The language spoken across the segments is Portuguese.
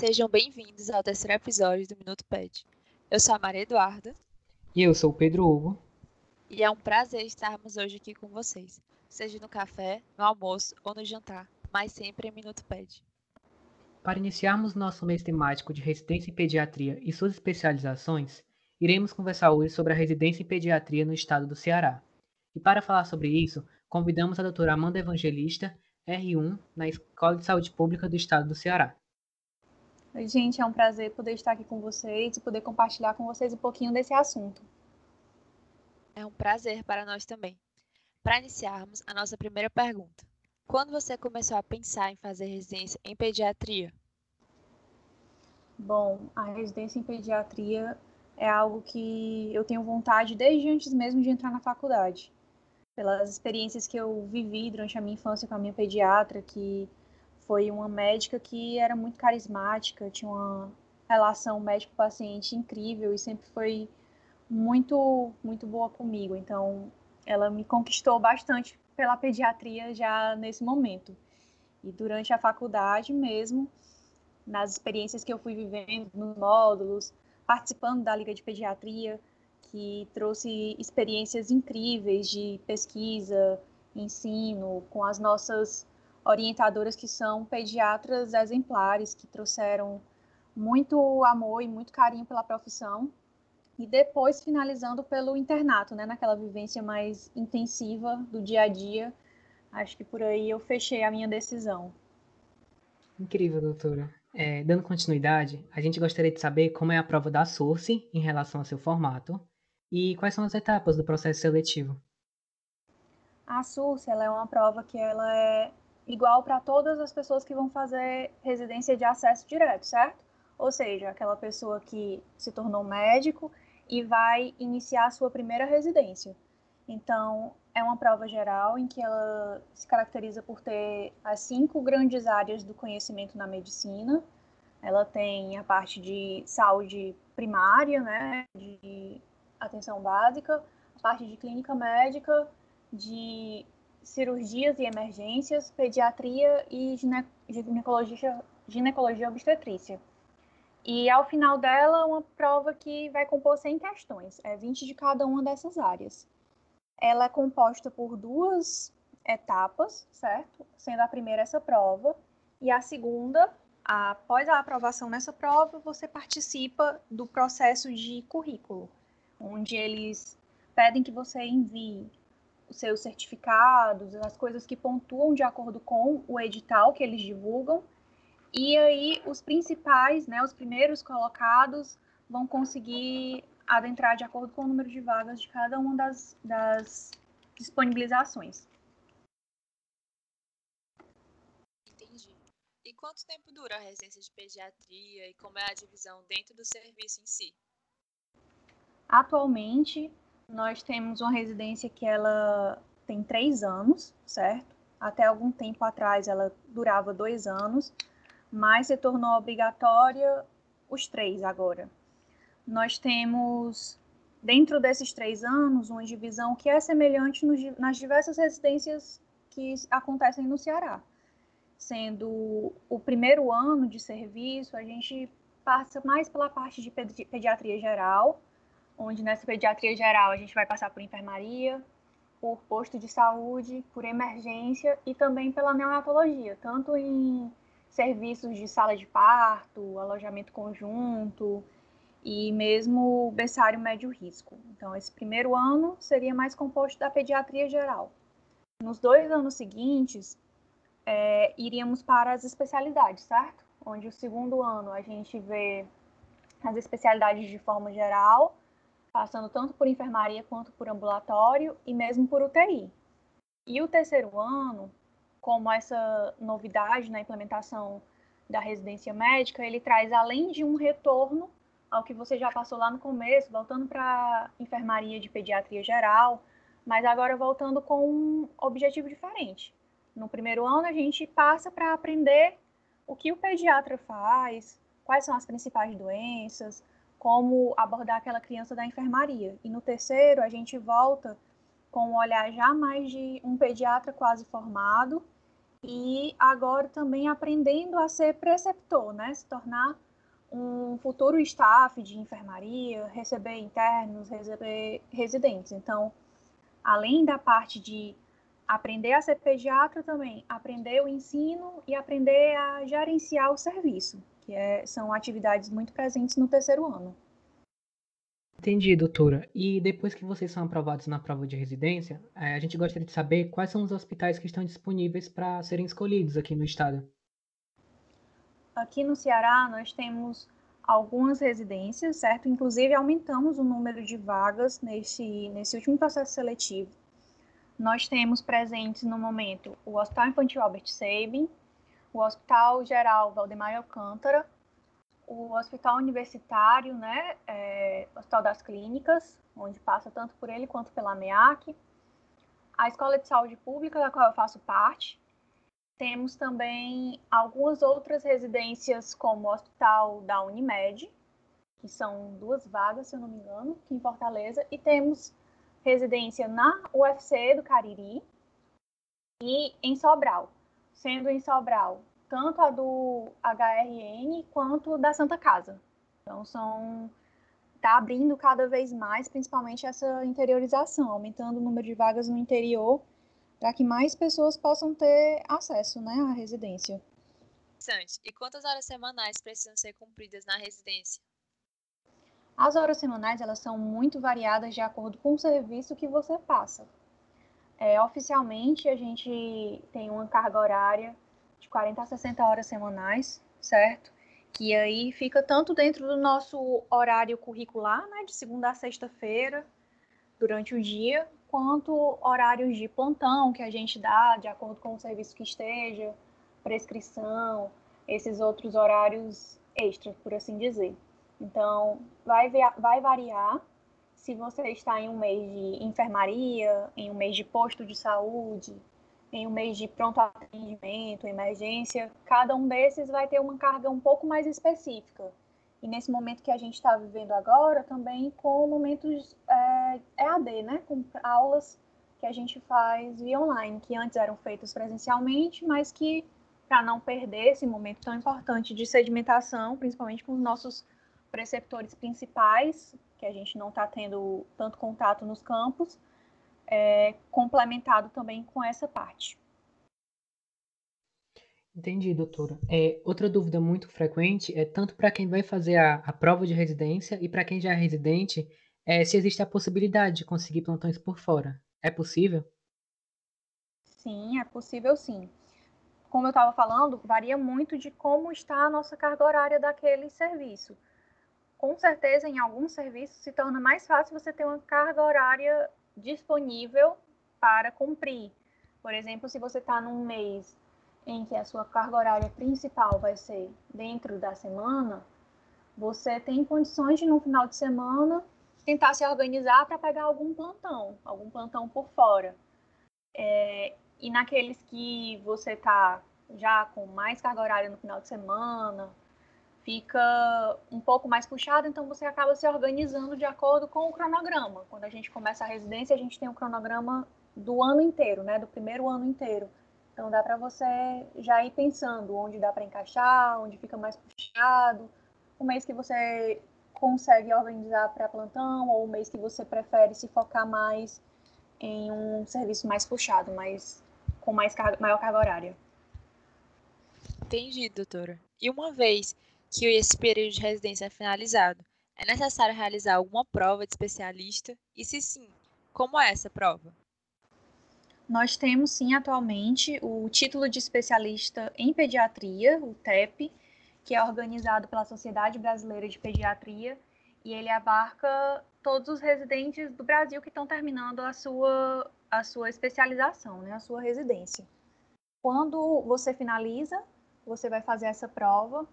Sejam bem-vindos ao terceiro episódio do Minuto Pet. Eu sou a Maria Eduarda. E eu sou o Pedro Hugo. E é um prazer estarmos hoje aqui com vocês, seja no café, no almoço ou no jantar, mas sempre em Minuto Pet. Para iniciarmos nosso mês temático de residência em pediatria e suas especializações, iremos conversar hoje sobre a residência em pediatria no estado do Ceará. E para falar sobre isso, convidamos a doutora Amanda Evangelista, R1, na Escola de Saúde Pública do estado do Ceará. Oi, gente, é um prazer poder estar aqui com vocês e poder compartilhar com vocês um pouquinho desse assunto. É um prazer para nós também. Para iniciarmos, a nossa primeira pergunta. Quando você começou a pensar em fazer residência em pediatria? Bom, a residência em pediatria é algo que eu tenho vontade desde antes mesmo de entrar na faculdade. Pelas experiências que eu vivi durante a minha infância com a minha pediatra, que foi uma médica que era muito carismática, tinha uma relação médico-paciente incrível e sempre foi muito, muito boa comigo. Então, ela me conquistou bastante pela pediatria já nesse momento. E durante a faculdade mesmo, nas experiências que eu fui vivendo nos módulos, participando da Liga de Pediatria, que trouxe experiências incríveis de pesquisa, ensino, com as nossas orientadoras que são pediatras exemplares, que trouxeram muito amor e muito carinho pela profissão. E depois finalizando pelo internato, né, naquela vivência mais intensiva do dia a dia. Acho que por aí eu fechei a minha decisão. Incrível, doutora. É, dando continuidade, a gente gostaria de saber como é a prova da Source em relação ao seu formato e quais são as etapas do processo seletivo. A Source ela é uma prova que ela é igual para todas as pessoas que vão fazer residência de acesso direto, certo? Ou seja, aquela pessoa que se tornou médico e vai iniciar a sua primeira residência. Então, é uma prova geral em que ela se caracteriza por ter as cinco grandes áreas do conhecimento na medicina. Ela tem a parte de saúde primária, né, de atenção básica, a parte de clínica médica, de cirurgias e emergências, pediatria e ginecologia, ginecologia obstetrícia. E ao final dela, uma prova que vai compor 100 questões, é 20 de cada uma dessas áreas. Ela é composta por duas etapas, certo? Sendo a primeira essa prova, e a segunda, após a aprovação nessa prova, você participa do processo de currículo, onde eles pedem que você envie os seus certificados, as coisas que pontuam de acordo com o edital que eles divulgam. E aí os principais, né, os primeiros colocados vão conseguir adentrar de acordo com o número de vagas de cada uma das, das disponibilizações. Entendi. E quanto tempo dura a residência de pediatria e como é a divisão dentro do serviço em si? Atualmente, nós temos uma residência que ela tem três anos, certo? Até algum tempo atrás ela durava dois anos, mas se tornou obrigatória os três agora. Nós temos, dentro desses três anos, uma divisão que é semelhante nos, nas diversas residências que acontecem no Ceará. Sendo o primeiro ano de serviço, a gente passa mais pela parte de pediatria geral, onde nessa pediatria geral a gente vai passar por enfermaria, por posto de saúde, por emergência e também pela neonatologia, tanto em serviços de sala de parto, alojamento conjunto e mesmo berçário médio risco. Então, esse primeiro ano seria mais composto da pediatria geral. Nos dois anos seguintes, é, iríamos para as especialidades, certo? Onde o segundo ano a gente vê as especialidades de forma geral passando tanto por enfermaria quanto por ambulatório e mesmo por UTI. E o terceiro ano, como essa novidade na implementação da residência médica, ele traz além de um retorno ao que você já passou lá no começo, voltando para enfermaria de pediatria geral, mas agora voltando com um objetivo diferente. No primeiro ano, a gente passa para aprender o que o pediatra faz, quais são as principais doenças, como abordar aquela criança da enfermaria. E no terceiro, a gente volta com um olhar já mais de um pediatra quase formado e agora também aprendendo a ser preceptor, né? Se tornar um futuro staff de enfermaria, receber internos, receber residentes. Então, além da parte de aprender a ser pediatra também, aprender o ensino e aprender a gerenciar o serviço, que é, são atividades muito presentes no terceiro ano. Entendi, doutora. E depois que vocês são aprovados na prova de residência, eh, a gente gostaria de saber quais são os hospitais que estão disponíveis para serem escolhidos aqui no estado. Aqui no Ceará, nós temos algumas residências, certo? Inclusive, aumentamos o número de vagas nesse, nesse último processo seletivo. Nós temos presentes no momento o Hospital Infantil Albert Sabin, o Hospital Geral Valdemar Alcântara, o Hospital Universitário, né, é, Hospital das Clínicas, onde passa tanto por ele quanto pela MEAC, a Escola de Saúde Pública, da qual eu faço parte, temos também algumas outras residências, como o Hospital da Unimed, que são duas vagas, se eu não me engano, aqui em Fortaleza, e temos residência na UFC do Cariri e em Sobral, sendo em Sobral tanto a do HRN quanto da Santa Casa. Então são está abrindo cada vez mais, principalmente essa interiorização, aumentando o número de vagas no interior para que mais pessoas possam ter acesso né, à residência. E quantas horas semanais precisam ser cumpridas na residência? As horas semanais elas são muito variadas de acordo com o serviço que você passa. É, oficialmente, a gente tem uma carga horária de 40 a 60 horas semanais, certo? Que aí fica tanto dentro do nosso horário curricular, né, de segunda a sexta-feira, durante o dia, quanto horários de plantão que a gente dá, de acordo com o serviço que esteja, prescrição, esses outros horários extras, por assim dizer. Então, vai, vai variar se você está em um mês de enfermaria, em um mês de posto de saúde, em um mês de pronto atendimento, emergência, cada um desses vai ter uma carga um pouco mais específica. E nesse momento que a gente está vivendo agora, também com momentos é, EAD, né? Com aulas que a gente faz via online, que antes eram feitas presencialmente, mas que, para não perder esse momento tão importante de sedimentação, principalmente com os nossos preceptores principais, que a gente não está tendo tanto contato nos campos, é, complementado também com essa parte. Entendi, doutora. É, outra dúvida muito frequente é tanto para quem vai fazer a, a, prova de residência e para quem já é residente, é se existe a possibilidade de conseguir plantões por fora. É possível? Sim, é possível sim. Como eu estava falando, varia muito de como está a nossa carga horária daquele serviço. Com certeza, em alguns serviços se torna mais fácil você ter uma carga horária disponível para cumprir. Por exemplo, se você está num mês em que a sua carga horária principal vai ser dentro da semana, você tem condições de, no final de semana, tentar se organizar para pegar algum plantão, algum plantão por fora. É, e naqueles que você está já com mais carga horária no final de semana, fica um pouco mais puxado, então você acaba se organizando de acordo com o cronograma. Quando a gente começa a residência, a gente tem um cronograma do ano inteiro, né, do primeiro ano inteiro. Então dá para você já ir pensando onde dá para encaixar, onde fica mais puxado, o mês que você consegue organizar para plantão ou o mês que você prefere se focar mais em um serviço mais puxado, mais com mais carga, maior carga horária. Entendi, doutora. E uma vez que esse período de residência é finalizado, é necessário realizar alguma prova de especialista? E se sim, como é essa prova? Nós temos sim atualmente o título de especialista em pediatria, o TEP, que é organizado pela Sociedade Brasileira de Pediatria e ele abarca todos os residentes do Brasil que estão terminando a sua, a sua especialização, né, a sua residência. Quando você finaliza, você vai fazer essa prova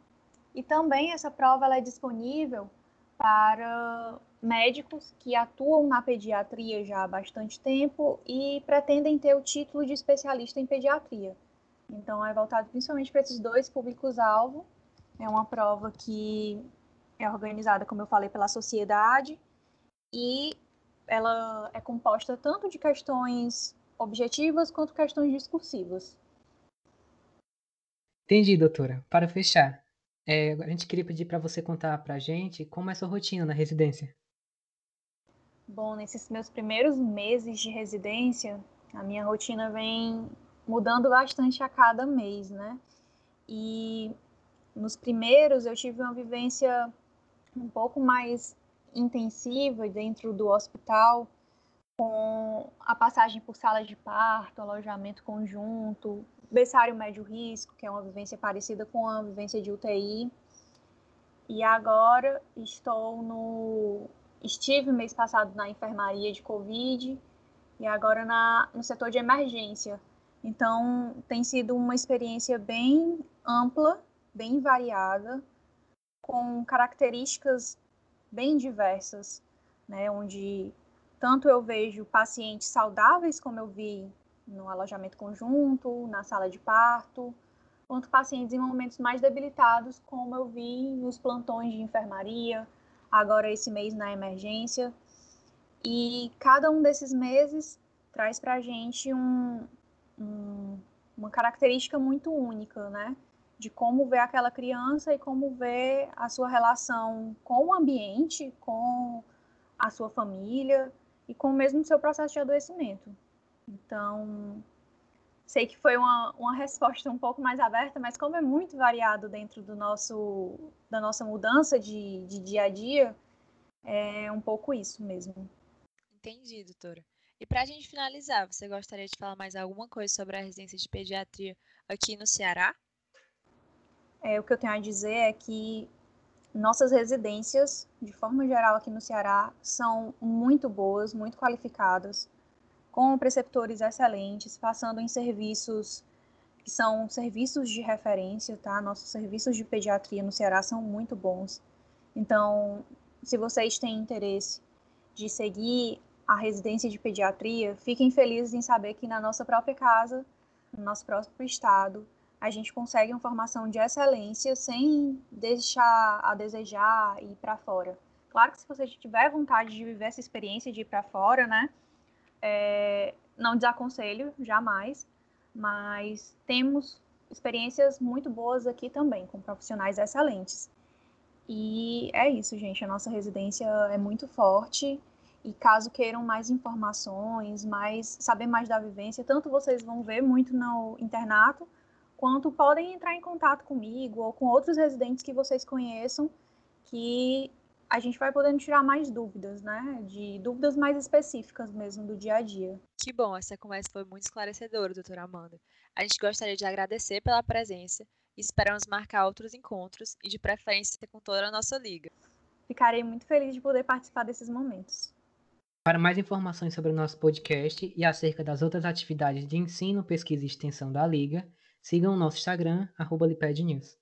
e também essa prova é disponível para médicos que atuam na pediatria já há bastante tempo e pretendem ter o título de especialista em pediatria. Então, é voltado principalmente para esses dois públicos-alvo. É uma prova que é organizada, como eu falei, pela sociedade e ela é composta tanto de questões objetivas quanto questões discursivas. Entendi, doutora. Para fechar, é, a gente queria pedir para você contar para a gente como é a sua rotina na residência. Bom, nesses meus primeiros meses de residência, a minha rotina vem mudando bastante a cada mês, né? E nos primeiros eu tive uma vivência um pouco mais intensiva dentro do hospital, com a passagem por sala de parto, alojamento conjunto, berçário médio risco, que é uma vivência parecida com a vivência de UTI. E agora estou no. Estive mês passado na enfermaria de Covid e agora na, no setor de emergência. Então, tem sido uma experiência bem ampla, bem variada, com características bem diversas, né? Onde tanto eu vejo pacientes saudáveis, como eu vi no alojamento conjunto, na sala de parto, quanto pacientes em momentos mais debilitados, como eu vi nos plantões de enfermaria, agora esse mês na emergência. E cada um desses meses traz para a gente um, um, uma característica muito única, né? De como ver aquela criança e como ver a sua relação com o ambiente, com a sua família e com mesmo o seu processo de adoecimento. Então, sei que foi uma, uma resposta um pouco mais aberta, mas como é muito variado dentro do nosso, da nossa mudança de, de dia a dia, é um pouco isso mesmo. Entendi, doutora. E para a gente finalizar, você gostaria de falar mais alguma coisa sobre a residência de pediatria aqui no Ceará? É, o que eu tenho a dizer é que nossas residências, de forma geral aqui no Ceará, são muito boas, muito qualificadas com preceptores excelentes, passando em serviços que são serviços de referência, tá? Nossos serviços de pediatria no Ceará são muito bons. Então, se vocês têm interesse de seguir a residência de pediatria, fiquem felizes em saber que na nossa própria casa, no nosso próprio estado, a gente consegue uma formação de excelência sem deixar a desejar ir para fora. Claro que se você tiver vontade de viver essa experiência de ir para fora, né? É, não desaconselho, jamais, mas temos experiências muito boas aqui também, com profissionais excelentes. E é isso, gente. A nossa residência é muito forte. E caso queiram mais informações, mais saber mais da vivência, tanto vocês vão ver muito no internato, quanto podem entrar em contato comigo ou com outros residentes que vocês conheçam, que a gente vai podendo tirar mais dúvidas, né? De dúvidas mais específicas mesmo do dia a dia. Que bom, essa conversa foi muito esclarecedora, doutora Amanda. A gente gostaria de agradecer pela presença e esperamos marcar outros encontros e de preferência com toda a nossa liga. Ficarei muito feliz de poder participar desses momentos. Para mais informações sobre o nosso podcast e acerca das outras atividades de ensino, pesquisa e extensão da Liga, sigam o nosso Instagram, arroba News.